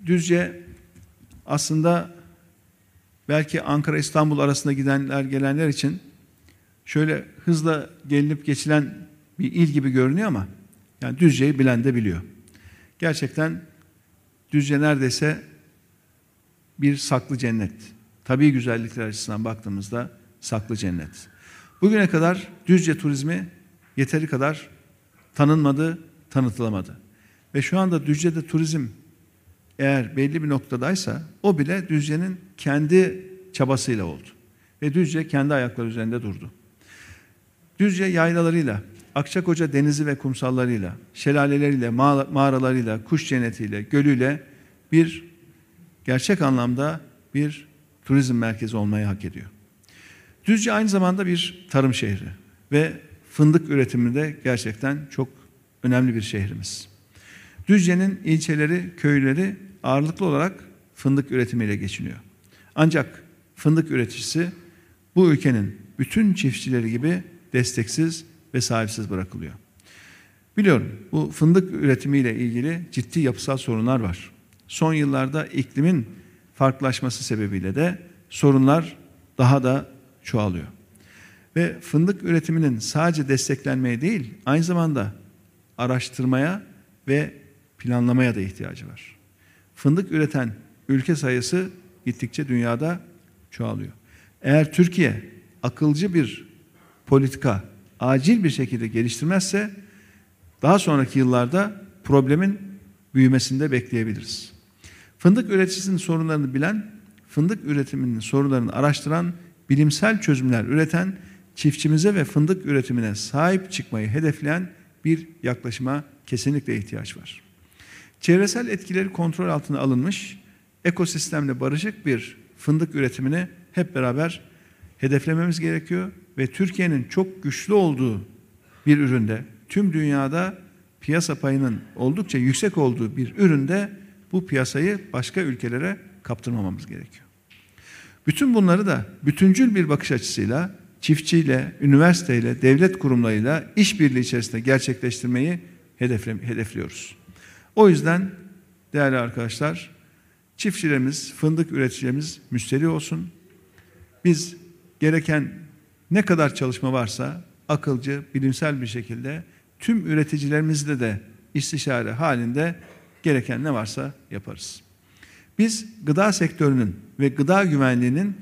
Düzce aslında belki Ankara İstanbul arasında gidenler gelenler için şöyle hızla gelinip geçilen bir il gibi görünüyor ama yani Düzce'yi bilen de biliyor. Gerçekten Düzce neredeyse bir saklı cennet. tabii güzellikler açısından baktığımızda saklı cennet. Bugüne kadar Düzce turizmi yeteri kadar tanınmadı, tanıtılamadı. Ve şu anda Düzce'de turizm eğer belli bir noktadaysa o bile Düzce'nin kendi çabasıyla oldu. Ve Düzce kendi ayakları üzerinde durdu. Düzce yaylalarıyla, Akçakoca denizi ve kumsallarıyla, şelaleleriyle, mağaralarıyla, kuş cennetiyle, gölüyle bir gerçek anlamda bir turizm merkezi olmayı hak ediyor. Düzce aynı zamanda bir tarım şehri ve fındık üretiminde gerçekten çok önemli bir şehrimiz. Düzce'nin ilçeleri, köyleri ağırlıklı olarak fındık üretimiyle geçiniyor. Ancak fındık üreticisi bu ülkenin bütün çiftçileri gibi desteksiz ve sahipsiz bırakılıyor. Biliyorum bu fındık üretimiyle ilgili ciddi yapısal sorunlar var. Son yıllarda iklimin farklılaşması sebebiyle de sorunlar daha da çoğalıyor. Ve fındık üretiminin sadece desteklenmeye değil, aynı zamanda araştırmaya ve planlamaya da ihtiyacı var. Fındık üreten ülke sayısı gittikçe dünyada çoğalıyor. Eğer Türkiye akılcı bir politika acil bir şekilde geliştirmezse daha sonraki yıllarda problemin büyümesinde bekleyebiliriz. Fındık üreticisinin sorunlarını bilen, fındık üretiminin sorunlarını araştıran, bilimsel çözümler üreten, çiftçimize ve fındık üretimine sahip çıkmayı hedefleyen bir yaklaşıma kesinlikle ihtiyaç var. Çevresel etkileri kontrol altına alınmış, ekosistemle barışık bir fındık üretimini hep beraber hedeflememiz gerekiyor ve Türkiye'nin çok güçlü olduğu bir üründe, tüm dünyada piyasa payının oldukça yüksek olduğu bir üründe bu piyasayı başka ülkelere kaptırmamamız gerekiyor. Bütün bunları da bütüncül bir bakış açısıyla çiftçiyle, üniversiteyle, devlet kurumlarıyla işbirliği içerisinde gerçekleştirmeyi hedefliyoruz. O yüzden değerli arkadaşlar, çiftçilerimiz, fındık üreticilerimiz müşteri olsun. Biz gereken ne kadar çalışma varsa akılcı, bilimsel bir şekilde tüm üreticilerimizle de istişare halinde gereken ne varsa yaparız. Biz gıda sektörünün ve gıda güvenliğinin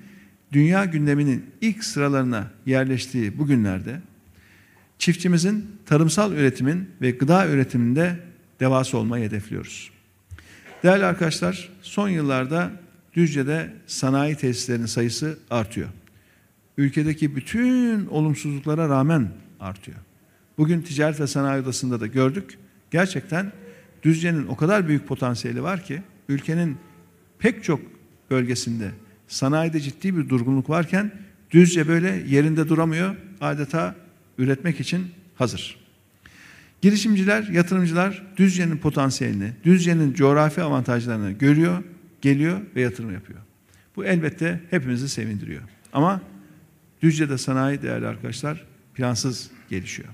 dünya gündeminin ilk sıralarına yerleştiği bu günlerde çiftçimizin tarımsal üretimin ve gıda üretiminde devası olmayı hedefliyoruz. Değerli arkadaşlar, son yıllarda Düzce'de sanayi tesislerinin sayısı artıyor. Ülkedeki bütün olumsuzluklara rağmen artıyor. Bugün Ticaret ve Sanayi Odası'nda da gördük. Gerçekten Düzce'nin o kadar büyük potansiyeli var ki ülkenin pek çok bölgesinde sanayide ciddi bir durgunluk varken Düzce böyle yerinde duramıyor. Adeta üretmek için hazır. Girişimciler, yatırımcılar Düzce'nin potansiyelini, Düzce'nin coğrafi avantajlarını görüyor, geliyor ve yatırım yapıyor. Bu elbette hepimizi sevindiriyor. Ama Düzce'de sanayi değerli arkadaşlar plansız gelişiyor.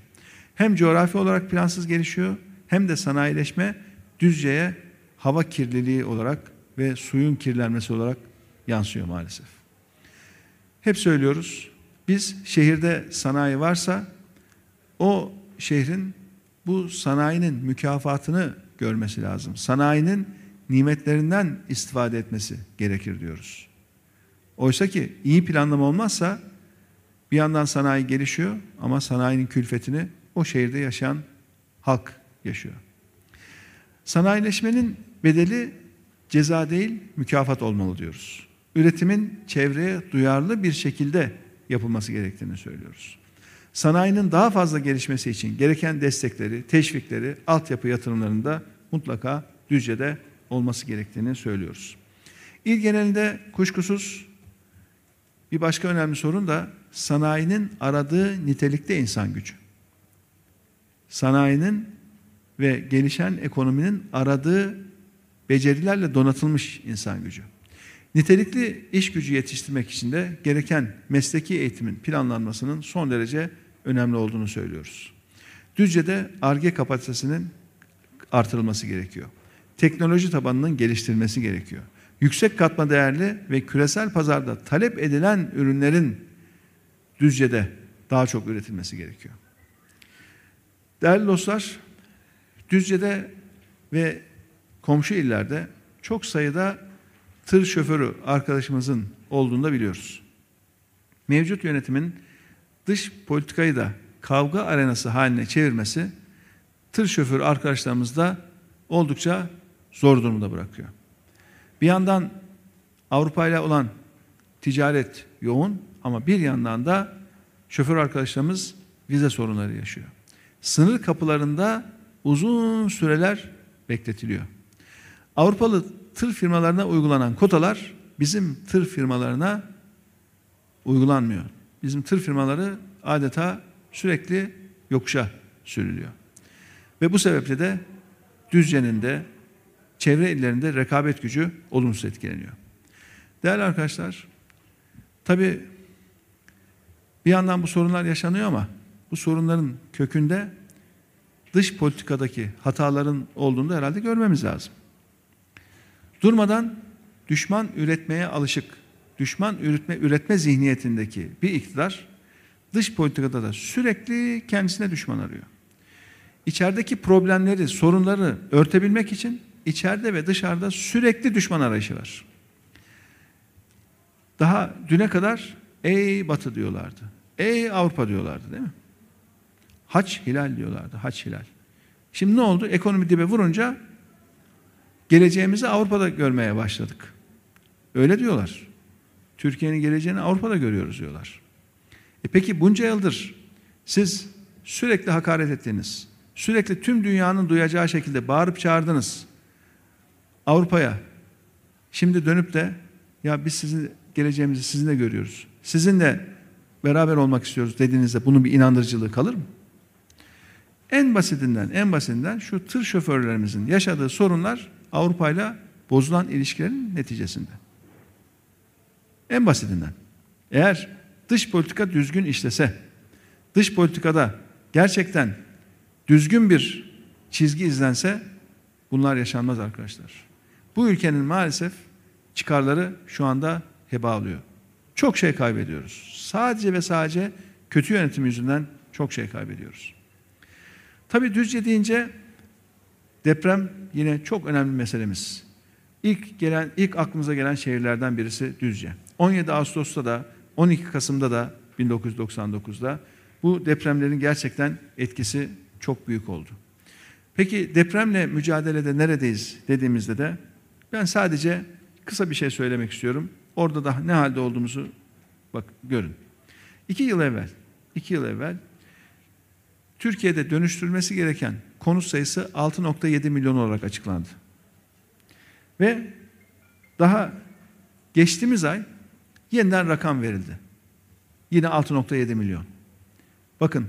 Hem coğrafi olarak plansız gelişiyor hem de sanayileşme Düzce'ye hava kirliliği olarak ve suyun kirlenmesi olarak yansıyor maalesef. Hep söylüyoruz. Biz şehirde sanayi varsa o şehrin bu sanayinin mükafatını görmesi lazım. Sanayinin nimetlerinden istifade etmesi gerekir diyoruz. Oysa ki iyi planlama olmazsa bir yandan sanayi gelişiyor ama sanayinin külfetini o şehirde yaşayan halk yaşıyor. Sanayileşmenin bedeli ceza değil mükafat olmalı diyoruz. Üretimin çevreye duyarlı bir şekilde yapılması gerektiğini söylüyoruz. Sanayinin daha fazla gelişmesi için gereken destekleri, teşvikleri, altyapı yatırımlarında mutlaka Düzce'de olması gerektiğini söylüyoruz. İl genelinde kuşkusuz bir başka önemli sorun da sanayinin aradığı nitelikte insan gücü. Sanayinin ve gelişen ekonominin aradığı becerilerle donatılmış insan gücü. Nitelikli iş gücü yetiştirmek için de gereken mesleki eğitimin planlanmasının son derece önemli olduğunu söylüyoruz. Düzce'de ARGE kapasitesinin artırılması gerekiyor. Teknoloji tabanının geliştirilmesi gerekiyor. Yüksek katma değerli ve küresel pazarda talep edilen ürünlerin Düzce'de daha çok üretilmesi gerekiyor. Değerli dostlar, Düzce'de ve komşu illerde çok sayıda tır şoförü arkadaşımızın olduğunu da biliyoruz. Mevcut yönetimin dış politikayı da kavga arenası haline çevirmesi tır şoförü arkadaşlarımız da oldukça zor durumda bırakıyor. Bir yandan Avrupa ile olan ticaret yoğun ama bir yandan da şoför arkadaşlarımız vize sorunları yaşıyor. Sınır kapılarında uzun süreler bekletiliyor. Avrupalı tır firmalarına uygulanan kotalar bizim tır firmalarına uygulanmıyor. Bizim tır firmaları adeta sürekli yokuşa sürülüyor. Ve bu sebeple de Düzce'nin de çevre illerinde rekabet gücü olumsuz etkileniyor. Değerli arkadaşlar, tabi bir yandan bu sorunlar yaşanıyor ama bu sorunların kökünde dış politikadaki hataların olduğunu da herhalde görmemiz lazım. Durmadan düşman üretmeye alışık, düşman üretme, üretme zihniyetindeki bir iktidar dış politikada da sürekli kendisine düşman arıyor. İçerideki problemleri, sorunları örtebilmek için içeride ve dışarıda sürekli düşman arayışı var. Daha düne kadar ey Batı diyorlardı. Ey Avrupa diyorlardı değil mi? Haç hilal diyorlardı. Haç hilal. Şimdi ne oldu? Ekonomi dibe vurunca geleceğimizi Avrupa'da görmeye başladık. Öyle diyorlar. Türkiye'nin geleceğini Avrupa'da görüyoruz diyorlar. E peki bunca yıldır siz sürekli hakaret ettiniz. Sürekli tüm dünyanın duyacağı şekilde bağırıp çağırdınız. Avrupa'ya. Şimdi dönüp de ya biz sizin geleceğimizi sizinle görüyoruz. Sizinle beraber olmak istiyoruz dediğinizde bunun bir inandırıcılığı kalır mı? En basitinden, en basitinden şu tır şoförlerimizin yaşadığı sorunlar Avrupa ile bozulan ilişkilerin neticesinde. En basitinden. Eğer dış politika düzgün işlese, dış politikada gerçekten düzgün bir çizgi izlense bunlar yaşanmaz arkadaşlar. Bu ülkenin maalesef çıkarları şu anda heba alıyor. Çok şey kaybediyoruz. Sadece ve sadece kötü yönetim yüzünden çok şey kaybediyoruz. Tabii Düzce deyince deprem yine çok önemli meselemiz. İlk gelen ilk aklımıza gelen şehirlerden birisi Düzce. 17 Ağustos'ta da 12 Kasım'da da 1999'da bu depremlerin gerçekten etkisi çok büyük oldu. Peki depremle mücadelede neredeyiz dediğimizde de ben sadece kısa bir şey söylemek istiyorum. Orada da ne halde olduğumuzu bak görün. İki yıl evvel, iki yıl evvel Türkiye'de dönüştürülmesi gereken konut sayısı 6.7 milyon olarak açıklandı. Ve daha geçtiğimiz ay yeniden rakam verildi. Yine 6.7 milyon. Bakın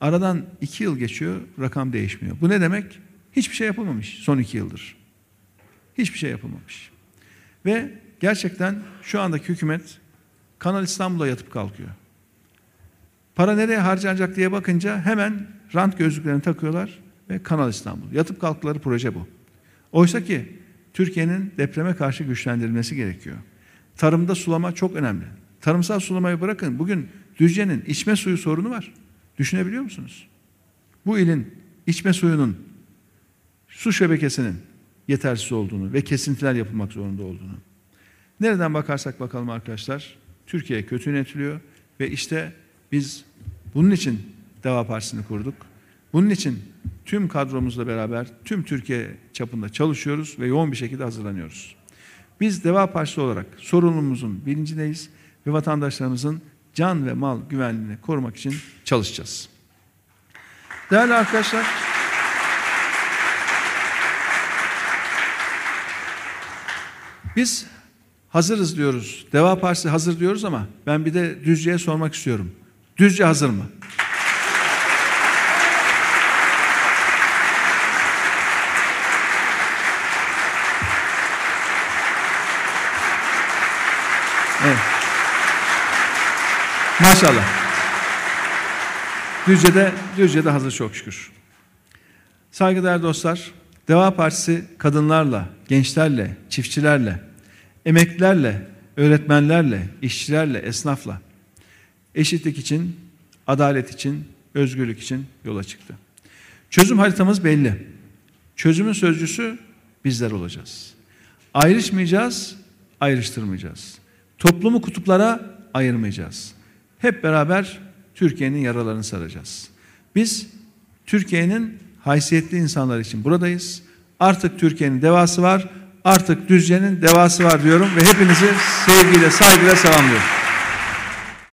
aradan iki yıl geçiyor rakam değişmiyor. Bu ne demek? Hiçbir şey yapılmamış son iki yıldır. Hiçbir şey yapılmamış. Ve gerçekten şu andaki hükümet Kanal İstanbul'a yatıp kalkıyor. Para nereye harcanacak diye bakınca hemen rant gözlüklerini takıyorlar ve Kanal İstanbul. Yatıp kalktıkları proje bu. Oysa ki Türkiye'nin depreme karşı güçlendirilmesi gerekiyor. Tarımda sulama çok önemli. Tarımsal sulamayı bırakın. Bugün Düzce'nin içme suyu sorunu var. Düşünebiliyor musunuz? Bu ilin içme suyunun su şebekesinin yetersiz olduğunu ve kesintiler yapılmak zorunda olduğunu. Nereden bakarsak bakalım arkadaşlar, Türkiye kötü yönetiliyor ve işte biz bunun için Deva Partisi'ni kurduk. Bunun için tüm kadromuzla beraber tüm Türkiye çapında çalışıyoruz ve yoğun bir şekilde hazırlanıyoruz. Biz Deva Partisi olarak sorunumuzun bilincindeyiz ve vatandaşlarımızın can ve mal güvenliğini korumak için çalışacağız. Değerli arkadaşlar, biz hazırız diyoruz. Deva Partisi hazır diyoruz ama ben bir de Düzce'ye sormak istiyorum. Düzce hazır mı? Evet. Maşallah. Düzce'de, Düzce'de hazır çok şükür. Saygıdeğer dostlar, Deva Partisi kadınlarla, gençlerle, çiftçilerle, emeklilerle, öğretmenlerle, işçilerle, esnafla eşitlik için, adalet için, özgürlük için yola çıktı. Çözüm haritamız belli. Çözümün sözcüsü bizler olacağız. Ayrışmayacağız, ayrıştırmayacağız. Toplumu kutuplara ayırmayacağız. Hep beraber Türkiye'nin yaralarını saracağız. Biz Türkiye'nin haysiyetli insanlar için buradayız. Artık Türkiye'nin devası var. Artık Düzce'nin devası var diyorum ve hepinizi sevgiyle, saygıyla selamlıyorum.